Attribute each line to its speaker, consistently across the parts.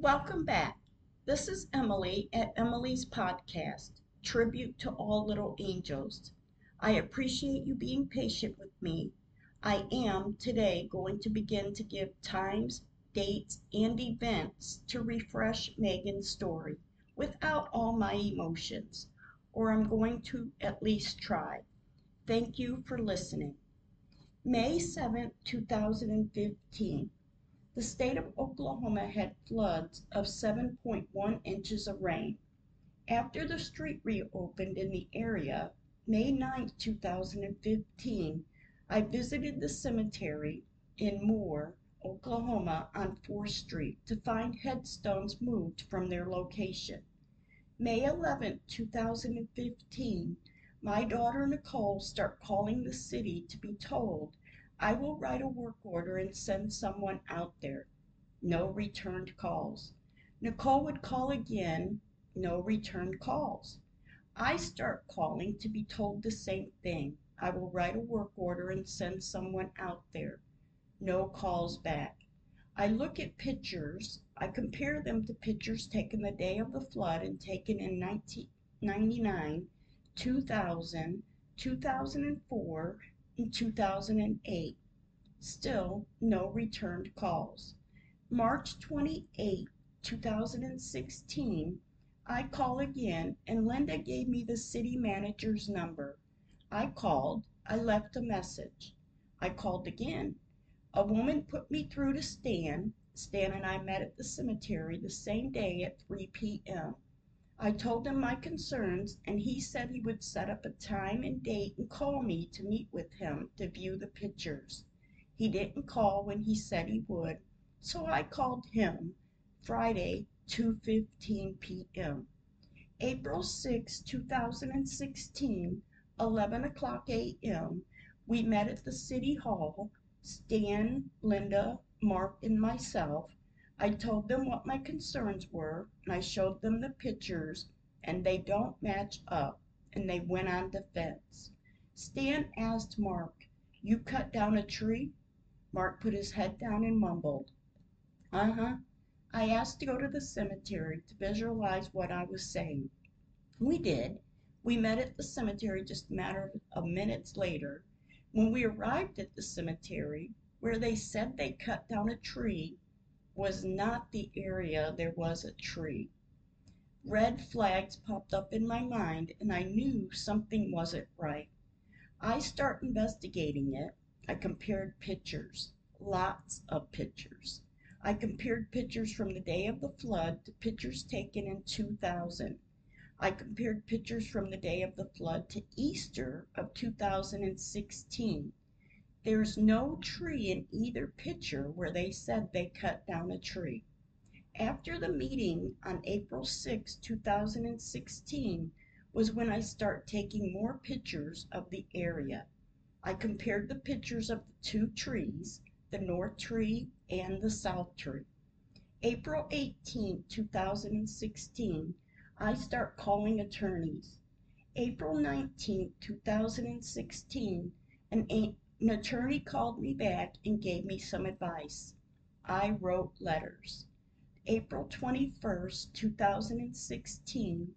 Speaker 1: Welcome back. This is Emily at Emily's Podcast, Tribute to All Little Angels. I appreciate you being patient with me. I am today going to begin to give times, dates, and events to refresh Megan's story without all my emotions, or I'm going to at least try. Thank you for listening. May 7, 2015. The state of Oklahoma had floods of 7.1 inches of rain. After the street reopened in the area, May 9, 2015, I visited the cemetery in Moore, Oklahoma on 4th Street to find headstones moved from their location. May 11, 2015, my daughter Nicole start calling the city to be told I will write a work order and send someone out there. No returned calls. Nicole would call again. No returned calls. I start calling to be told the same thing. I will write a work order and send someone out there. No calls back. I look at pictures. I compare them to pictures taken the day of the flood and taken in 1999, 2000, 2004, in 2008. Still no returned calls. March 28, 2016, I call again and Linda gave me the city manager's number. I called, I left a message. I called again. A woman put me through to Stan. Stan and I met at the cemetery the same day at 3 p.m. I told him my concerns, and he said he would set up a time and date and call me to meet with him to view the pictures. He didn't call when he said he would, so I called him Friday, 2:15 p.m. April 6, 2016, 11 o'clock a.m. We met at the City Hall, Stan, Linda, Mark, and myself. I told them what my concerns were, and I showed them the pictures, and they don't match up, and they went on defense. Stan asked Mark, You cut down a tree? Mark put his head down and mumbled, Uh huh. I asked to go to the cemetery to visualize what I was saying. We did. We met at the cemetery just a matter of minutes later. When we arrived at the cemetery, where they said they cut down a tree, was not the area there was a tree. Red flags popped up in my mind and I knew something wasn't right. I start investigating it. I compared pictures, lots of pictures. I compared pictures from the day of the flood to pictures taken in 2000. I compared pictures from the day of the flood to Easter of 2016. There's no tree in either picture where they said they cut down a tree. After the meeting on April 6, 2016, was when I start taking more pictures of the area. I compared the pictures of the two trees, the north tree and the south tree. April 18, 2016, I start calling attorneys. April 19, 2016, an an attorney called me back and gave me some advice. I wrote letters. April 21st, 2016,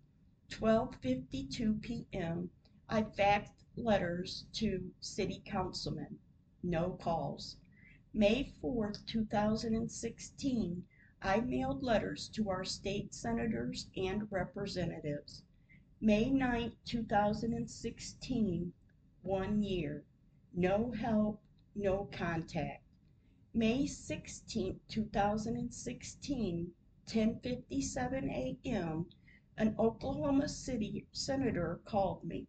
Speaker 1: 12:52 p.m. I faxed letters to city councilmen. No calls. May 4th, 2016, I mailed letters to our state senators and representatives. May 9th, 2016, one year. No help, no contact. May 16, 2016, 10:57 a.m., an Oklahoma City senator called me.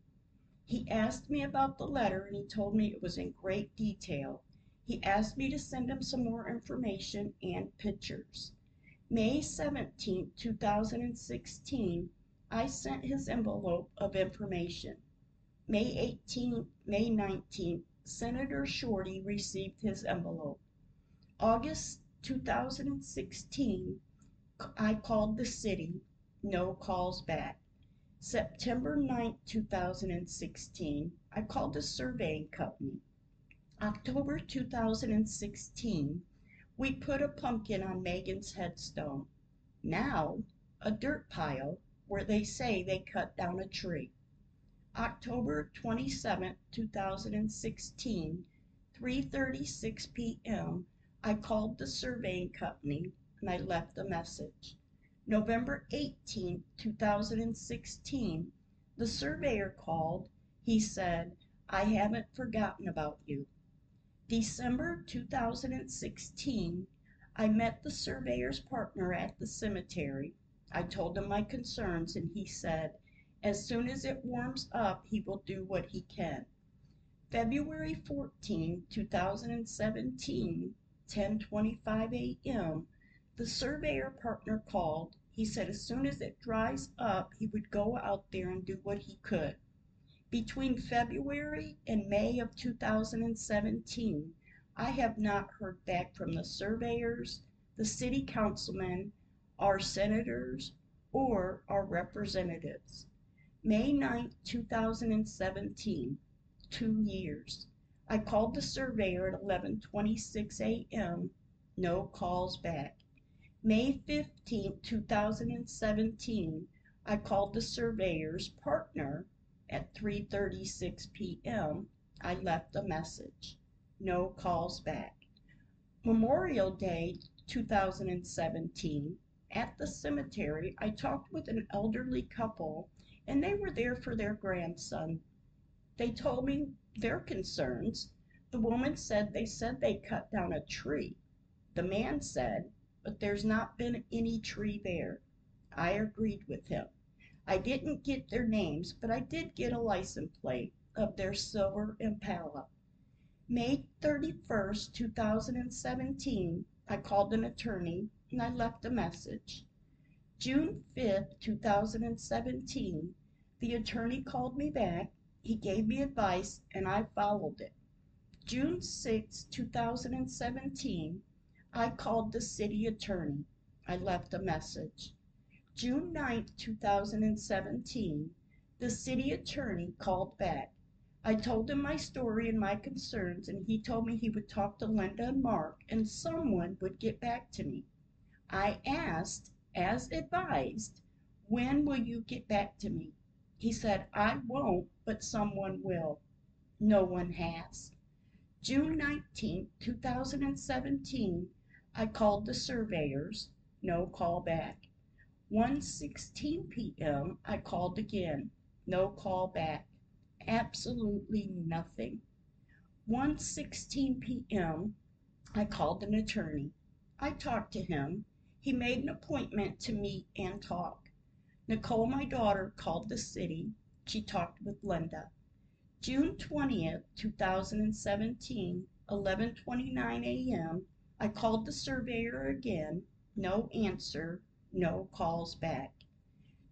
Speaker 1: He asked me about the letter and he told me it was in great detail. He asked me to send him some more information and pictures. May 17, 2016, I sent his envelope of information. May 18, May 19, Senator Shortey received his envelope. August 2016, I called the city, no calls back. September 9, 2016, I called the surveying company. October 2016, we put a pumpkin on Megan's headstone. Now, a dirt pile where they say they cut down a tree. October 27, 2016, 3:36 p.m. I called the surveying company and I left a message. November 18, 2016, the surveyor called. He said, "I haven't forgotten about you." December 2016, I met the surveyor's partner at the cemetery. I told him my concerns and he said, as soon as it warms up, he will do what he can. February 14, 2017, 10:25 a.m. The surveyor partner called. He said as soon as it dries up, he would go out there and do what he could. Between February and May of 2017, I have not heard back from the surveyors, the city councilmen, our senators, or our representatives. May 9, 2017, two years. I called the surveyor at 11:26 a.m. No calls back. May 15, 2017, I called the surveyor's partner at 3:36 p.m. I left a message. No calls back. Memorial Day 2017, at the cemetery, I talked with an elderly couple and they were there for their grandson. They told me their concerns. The woman said they said they cut down a tree. The man said, but there's not been any tree there. I agreed with him. I didn't get their names, but I did get a license plate of their silver Impala. May 31st, 2017, I called an attorney and I left a message. June 5th, 2017, the attorney called me back. He gave me advice and I followed it. June 6, 2017, I called the city attorney. I left a message. June 9, 2017, the city attorney called back. I told him my story and my concerns, and he told me he would talk to Linda and Mark and someone would get back to me. I asked, as advised, when will you get back to me? He said, I won't, but someone will. No one has. June 19, 2017, I called the surveyors. No call back. 1:16 p.m. I called again. No call back. Absolutely nothing. 1:16 p.m. I called an attorney. I talked to him. He made an appointment to meet and talk. Nicole, my daughter, called the city. She talked with Linda. June 20th, 2017, 11:29 a.m. I called the surveyor again. No answer, no calls back.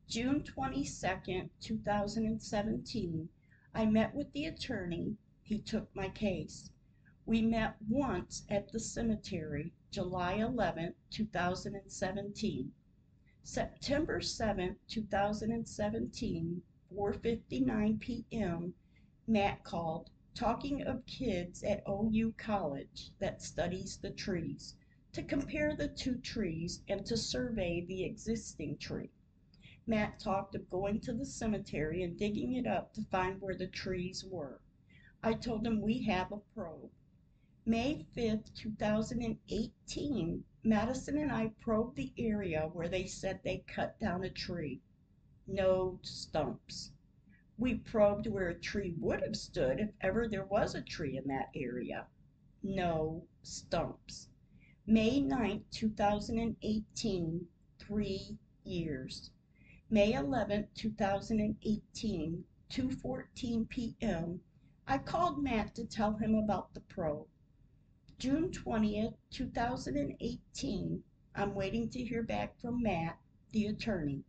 Speaker 1: June 22nd, 2017, I met with the attorney. He took my case. We met once at the cemetery, July 11, 2017. September 7, 2017, 4:59 p.m. Matt called, talking of kids at OU College that studies the trees, to compare the two trees and to survey the existing tree. Matt talked of going to the cemetery and digging it up to find where the trees were. I told him we have a probe. May 5th, 2018, Madison and I probed the area where they said they cut down a tree. No stumps. We probed where a tree would have stood if ever there was a tree in that area. No stumps. May 9, 2018, three years. May 11, 2018, 2:14 p.m. I called Matt to tell him about the probe. June 20th, 2018, I'm waiting to hear back from Matt, the attorney.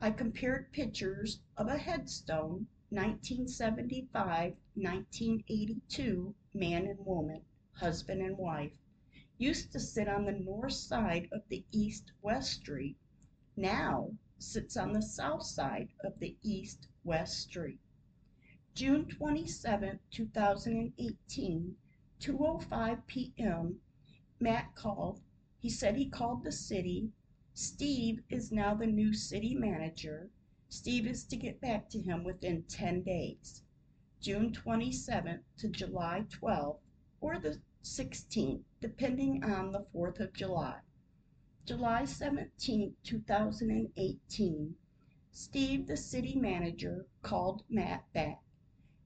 Speaker 1: I compared pictures of a headstone, 1975, 1982, man and woman, husband and wife, used to sit on the north side of the east-west street, now sits on the south side of the east-west street. June 27, 2018, 2:05 p.m. Matt called. He said he called the city. Steve is now the new city manager. Steve is to get back to him within 10 days, June 27th to July 12th, or the 16th, depending on the 4th of July. July 17th, 2018, Steve, the city manager, called Matt back.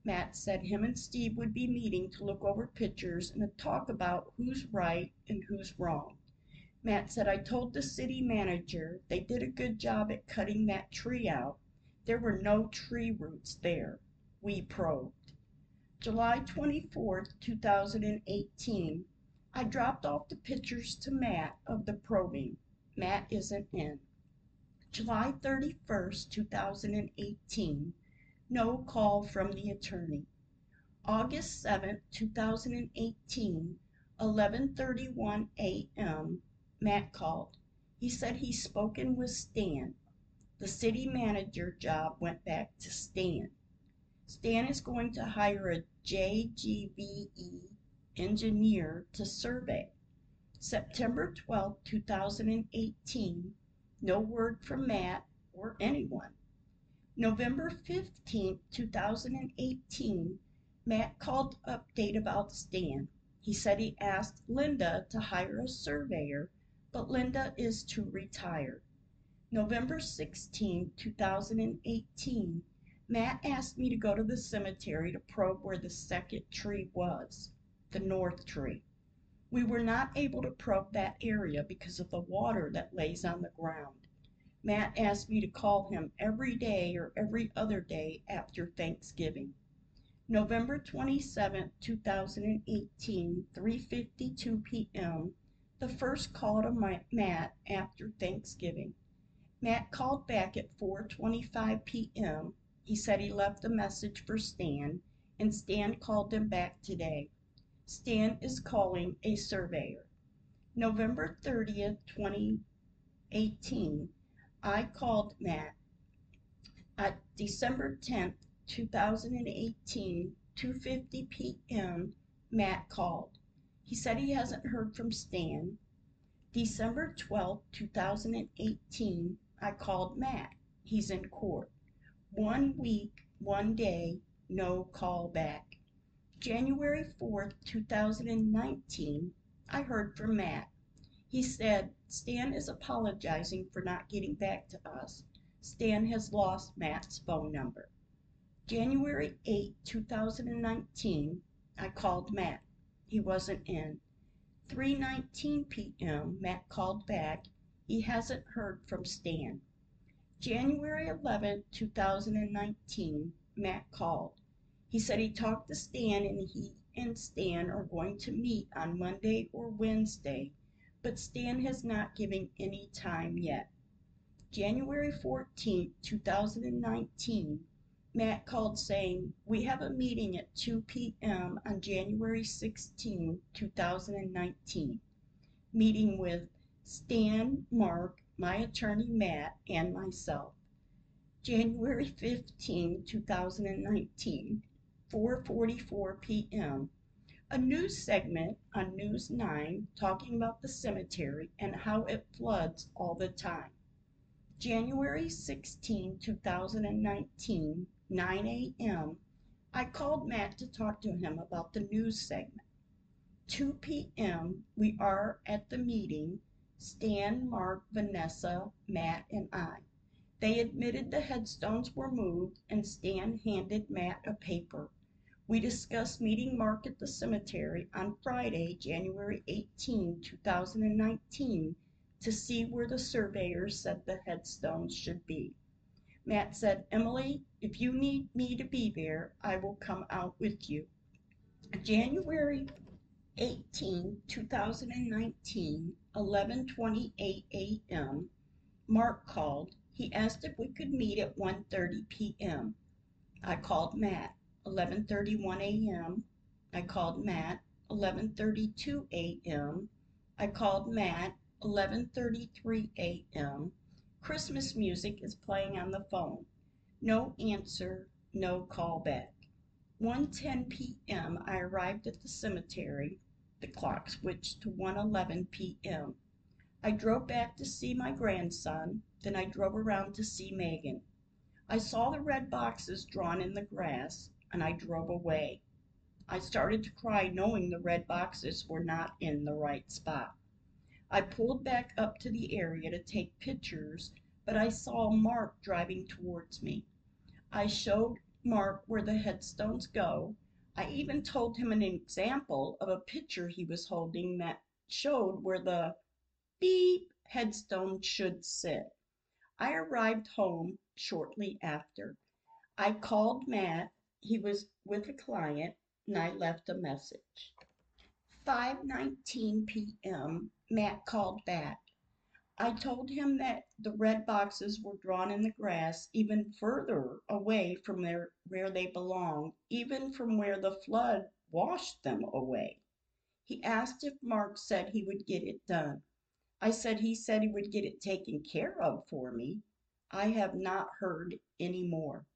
Speaker 1: Matt said him and Steve would be meeting to look over pictures and to talk about who's right and who's wrong. Matt said, I told the city manager they did a good job at cutting that tree out. There were no tree roots there. We probed. July 24, 2018, I dropped off the pictures to Matt of the probing. Matt isn't in. July 31, 2018, no call from the attorney. August 7th, 2018, 11:31 a.m. Matt called. He said he's spoken with Stan. The city manager job went back to Stan. Stan is going to hire a JGVE engineer to survey. September 12, 2018, no word from Matt or anyone. November 15, 2018, Matt called update about Stan. He said he asked Linda to hire a surveyor but Linda is to retire. November 16, 2018, Matt asked me to go to the cemetery to probe where the second tree was, the north tree. We were not able to probe that area because of the water that lays on the ground. Matt asked me to call him every day or every other day after Thanksgiving. November 27, 2018, 3:52 p.m the first call to Matt after Thanksgiving. Matt called back at 4:25 p.m. He said he left a message for Stan, and Stan called him back today. Stan is calling a surveyor. November 30th, 2018, I called Matt. At December 10th, 2018, 2:50 p.m., Matt called. He said he hasn't heard from Stan. December 12, 2018, I called Matt. He's in court. One week, one day, no call back. January 4, 2019, I heard from Matt. He said Stan is apologizing for not getting back to us. Stan has lost Matt's phone number. January 8, 2019, I called Matt. He wasn't in. 3:19 p.m. Matt called back. He hasn't heard from Stan. January 11, 2019, Matt called. He said he talked to Stan and he and Stan are going to meet on Monday or Wednesday, but Stan has not given any time yet. January 14, 2019, Matt called saying, We have a meeting at 2 p.m. on January 16, 2019. Meeting with Stan, Mark, my attorney Matt, and myself. January 15, 2019, 4:44 p.m. A news segment on News 9 talking about the cemetery and how it floods all the time. January 16, 2019, 9 a.m., I called Matt to talk to him about the news segment. 2 p.m., we are at the meeting Stan, Mark, Vanessa, Matt, and I. They admitted the headstones were moved, and Stan handed Matt a paper. We discussed meeting Mark at the cemetery on Friday, January 18, 2019, to see where the surveyor said the headstones should be. Matt said, Emily, if you need me to be there, I will come out with you. January 18, 2019, 11:28 a.m. Mark called. He asked if we could meet at 1:30 p.m. I called Matt. 11:31 a.m. I called Matt. 11:32 a.m. I called Matt. 11:33 a.m. Christmas music is playing on the phone. No answer, no call back. 1:10 p.m. I arrived at the cemetery. The clock switched to 1:11 p.m. I drove back to see my grandson, then I drove around to see Megan. I saw the red boxes drawn in the grass, and I drove away. I started to cry knowing the red boxes were not in the right spot. I pulled back up to the area to take pictures, but I saw Mark driving towards me. I showed Mark where the headstones go. I even told him an example of a picture he was holding that showed where the beep headstone should sit. I arrived home shortly after. I called Matt. He was with a client and I left a message. 5:19 p.m. Matt called back. I told him that the red boxes were drawn in the grass even further away from their, where they belong, even from where the flood washed them away. He asked if Mark said he would get it done. I said he said he would get it taken care of for me. I have not heard any more.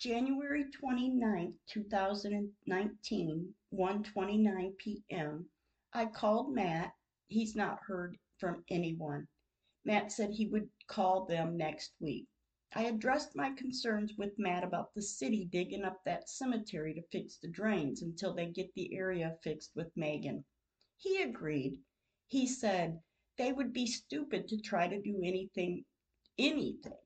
Speaker 1: January 29th, 2019, 1:29 p.m. I called Matt. He's not heard from anyone. Matt said he would call them next week. I addressed my concerns with Matt about the city digging up that cemetery to fix the drains until they get the area fixed with Megan. He agreed. He said they would be stupid to try to do anything anything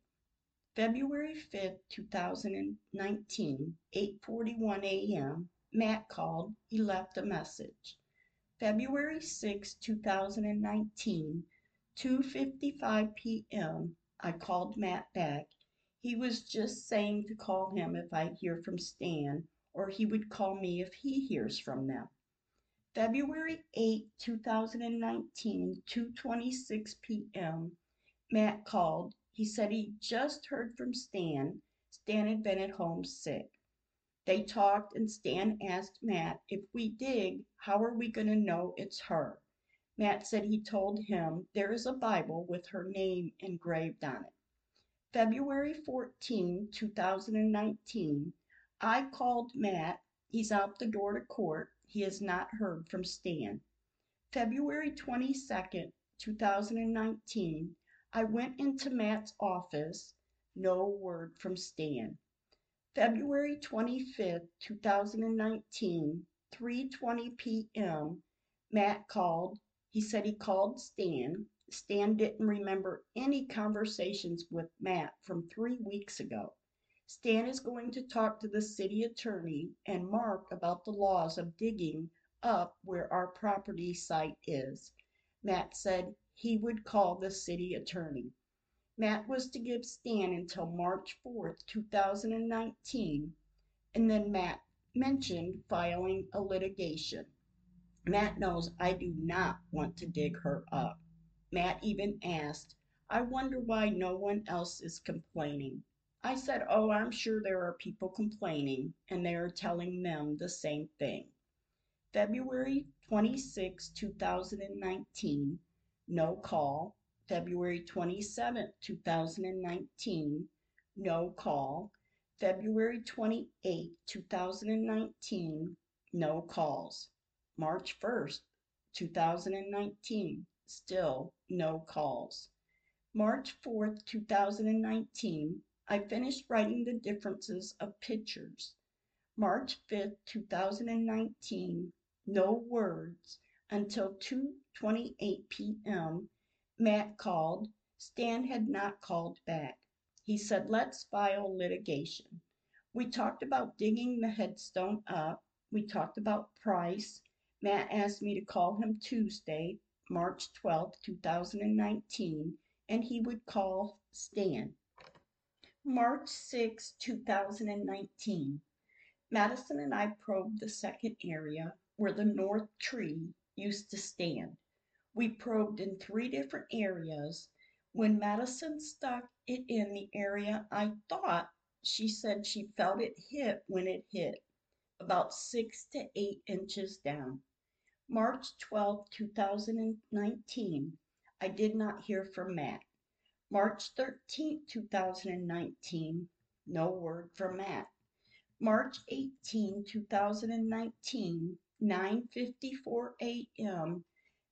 Speaker 1: February 5th, 2019, 8:41 a.m. Matt called. He left a message. February 6, 2019, 2:55 p.m. I called Matt back. He was just saying to call him if I hear from Stan, or he would call me if he hears from them. February 8, 2019, 2:26 p.m. Matt called. He said he just heard from Stan. Stan had been at home sick. They talked, and Stan asked Matt, if we dig, how are we going to know it's her? Matt said he told him there is a Bible with her name engraved on it. February 14, 2019, I called Matt. He's out the door to court. He has not heard from Stan. February 22nd, 2019, I went into Matt's office. No word from Stan. February 25th, 2019, 3:20 p.m. Matt called. He said he called Stan. Stan didn't remember any conversations with Matt from 3 weeks ago. Stan is going to talk to the city attorney and Mark about the laws of digging up where our property site is. Matt said he would call the city attorney. Matt was to give Stan until March 4th, 2019, and then Matt mentioned filing a litigation. Matt knows I do not want to dig her up. Matt even asked, I wonder why no one else is complaining. I said, Oh, I'm sure there are people complaining, and they are telling them the same thing. February 26, 2019, no call. February 27, 2019, no call. February 28, 2019, no calls. March 1st, 2019, still no calls. March 4th, 2019, I finished writing the differences of pictures. March 5th, 2019, no words until 2:28 p.m. Matt called. Stan had not called back. He said, "Let's file litigation." We talked about digging the headstone up. We talked about price. Matt asked me to call him Tuesday, March 12, 2019, and he would call Stan. March 6, 2019. Madison and I probed the second area where the north tree used to stand. We probed in three different areas. When Madison stuck it in the area I thought, she said she felt it hit when it hit, about six to eight inches down. March 12, 2019, I did not hear from Matt. March 13, 2019, no word from Matt. March 18, 2019, 9:54 a.m.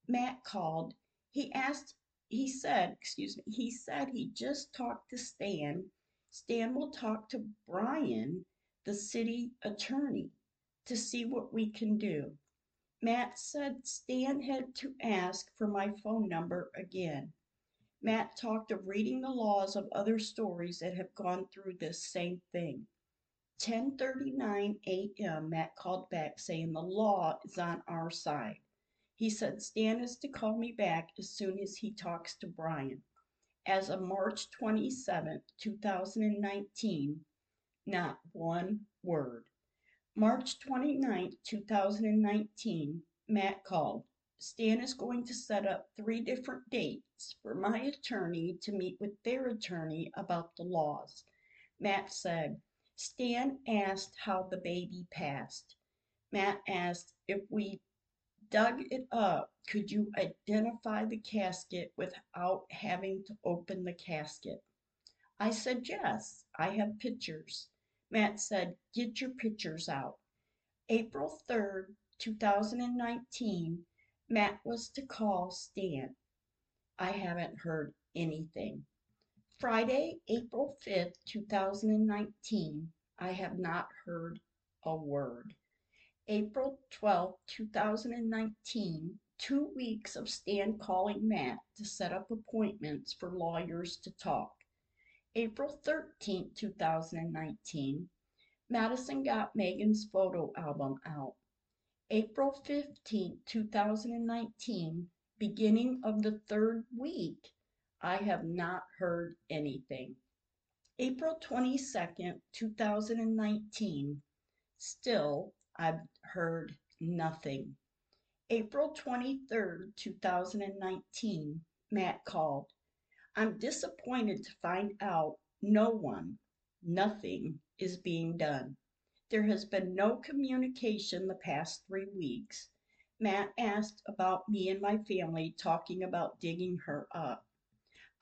Speaker 1: Matt called. He asked he said, excuse me, he said he just talked to Stan. Stan will talk to Brian, the city attorney, to see what we can do. Matt said Stan had to ask for my phone number again. Matt talked of reading the laws of other stories that have gone through this same thing. 10:39 a.m. Matt called back saying the law is on our side. He said Stan is to call me back as soon as he talks to Brian. As of March 27, 2019, not one word. March 29, 2019, Matt called. Stan is going to set up three different dates for my attorney to meet with their attorney about the laws. Matt said, Stan asked how the baby passed. Matt asked if we dug it up, could you identify the casket without having to open the casket? I said, yes, I have pictures. Matt said, get your pictures out. April 3rd, 2019, Matt was to call Stan. I haven't heard anything. Friday, April 5th, 2019, I have not heard a word. April 12, 2019, two weeks of Stan calling Matt to set up appointments for lawyers to talk. April 13, 2019, Madison got Megan's photo album out. April 15, 2019, beginning of the third week, I have not heard anything. April 22nd, 2019, still I've heard nothing. April 23rd, 2019, Matt called. I'm disappointed to find out no one, nothing is being done. There has been no communication the past three weeks. Matt asked about me and my family talking about digging her up.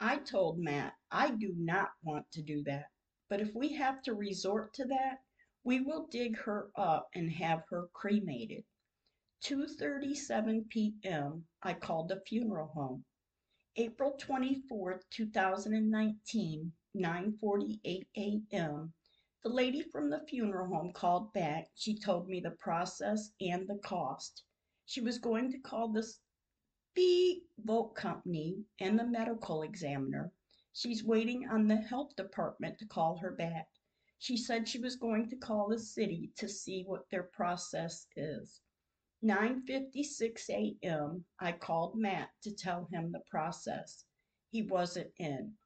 Speaker 1: I told Matt I do not want to do that, but if we have to resort to that, we will dig her up and have her cremated. 2:37 p.m. I called the funeral home. April 24, 2019, 9:48 a.m. The lady from the funeral home called back. She told me the process and the cost. She was going to call the B Vote Company and the medical examiner. She's waiting on the health department to call her back. She said she was going to call the city to see what their process is. 9:56 a.m. I called Matt to tell him the process. He wasn't in.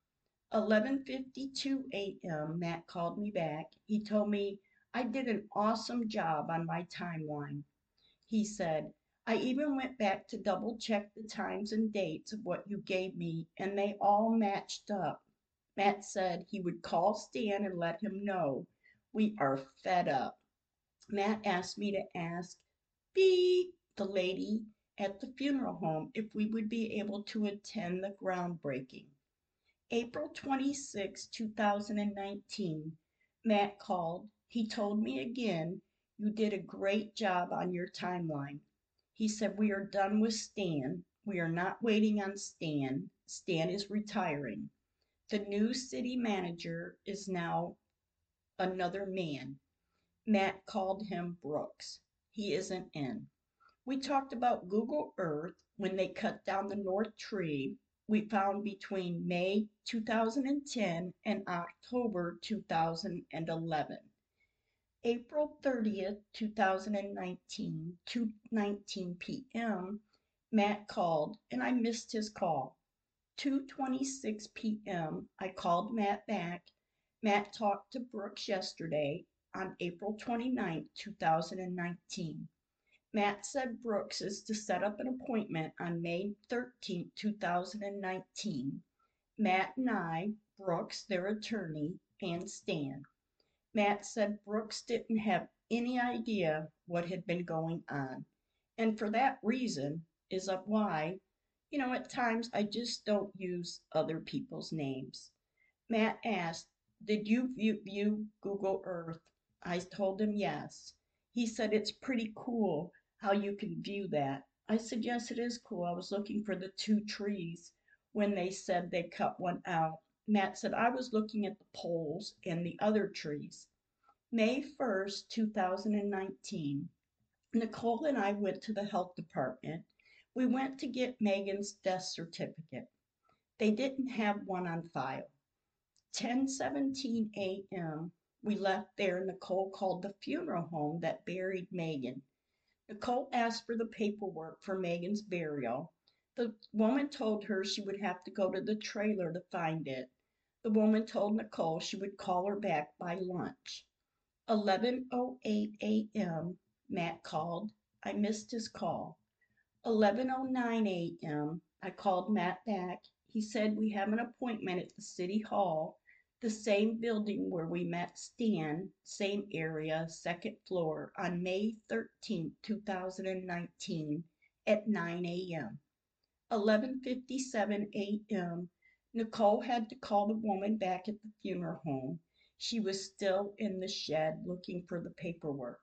Speaker 1: 11:52 a.m. Matt called me back. He told me I did an awesome job on my timeline. He said, I even went back to double check the times and dates of what you gave me, and they all matched up. Matt said he would call Stan and let him know. We are fed up. Matt asked me to ask B, the lady at the funeral home, if we would be able to attend the groundbreaking. April 26, 2019, Matt called. He told me again, You did a great job on your timeline. He said, We are done with Stan. We are not waiting on Stan. Stan is retiring. The new city manager is now another man. Matt called him Brooks. He isn't in. We talked about Google Earth when they cut down the north tree we found between May 2010 and October 2011. April 30th, 2019, 2:19 p.m., Matt called and I missed his call. 2:26 p.m. I called Matt back. Matt talked to Brooks yesterday on April 29, 2019. Matt said Brooks is to set up an appointment on May 13, 2019. Matt and I, Brooks, their attorney, and Stan. Matt said Brooks didn't have any idea what had been going on. And for that reason is of why you know, at times I just don't use other people's names. Matt asked, Did you view, view Google Earth? I told him yes. He said, It's pretty cool how you can view that. I said, Yes, it is cool. I was looking for the two trees. when they said they cut one out. Matt said, I was looking at the poles and the other trees. May 1st, 2019, Nicole and I went to the health department. We went to get Megan's death certificate. They didn't have one on file. 10:17 a.m. We left there. Nicole called the funeral home that buried Megan. Nicole asked for the paperwork for Megan's burial. The woman told her she would have to go to the trailer to find it. The woman told Nicole she would call her back by lunch. 11:08 a.m. Matt called. I missed his call. 11:09 a.m. I called Matt back. He said we have an appointment at the city hall, the same building where we met Stan, same area, second floor, on May 13, 2019 at 9 a.m. 11:57 a.m. Nicole had to call the woman back at the funeral home. She was still in the shed looking for the paperwork.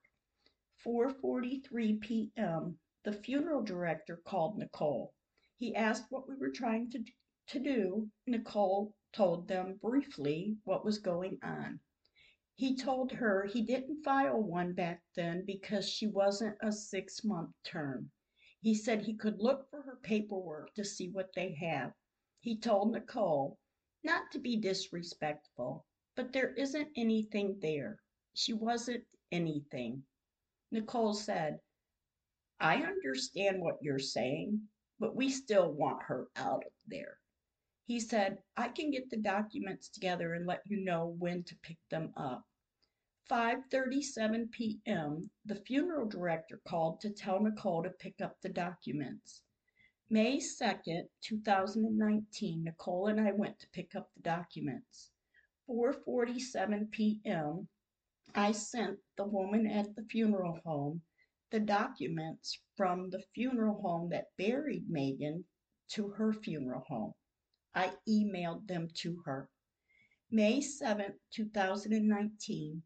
Speaker 1: 4:43 p.m. The funeral director called Nicole. He asked what we were trying to to do. Nicole told them briefly what was going on. He told her he didn't file one back then because she wasn't a six month term. He said he could look for her paperwork to see what they have. He told Nicole not to be disrespectful, but there isn't anything there. She wasn't anything. Nicole said, I understand what you're saying, but we still want her out of there. He said, I can get the documents together and let you know when to pick them up. 5:37 p.m. The funeral director called to tell Nicole to pick up the documents. May 2nd, 2019, Nicole and I went to pick up the documents. 4:47 p.m. I sent the woman at the funeral home the documents from the funeral home that buried Megan to her funeral home. I emailed them to her. May 7, 2019,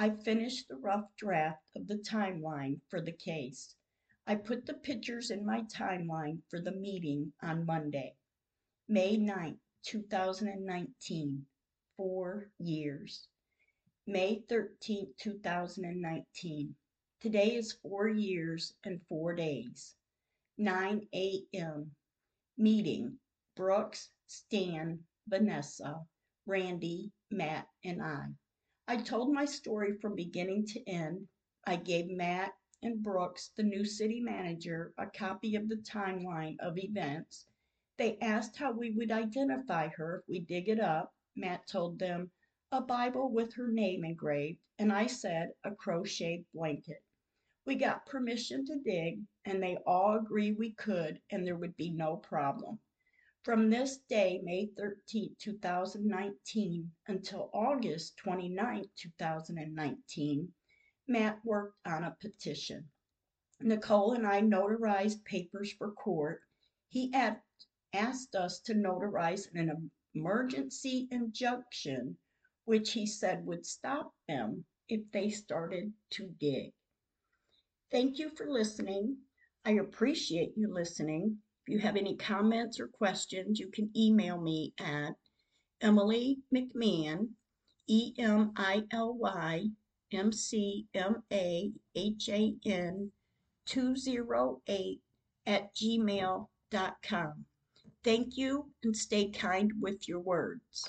Speaker 1: I finished the rough draft of the timeline for the case. I put the pictures in my timeline for the meeting on Monday. May 9, 2019, four years. May 13, 2019. Today is four years and four days. 9 a.m. Meeting Brooks, Stan, Vanessa, Randy, Matt, and I. I told my story from beginning to end. I gave Matt and Brooks, the new city manager, a copy of the timeline of events. They asked how we would identify her if we dig it up. Matt told them a Bible with her name engraved, and I said a crocheted blanket. We got permission to dig, and they all agreed we could, and there would be no problem. From this day, May 13, 2019, until August 29, 2019, Matt worked on a petition. Nicole and I notarized papers for court. He asked us to notarize an emergency injunction which he said would stop them if they started to dig. Thank you for listening. I appreciate you listening. If you have any comments or questions, you can email me at Emily McMahan, E M I L Y M C M A H A N 208 at gmail.com. Thank you and stay kind with your words.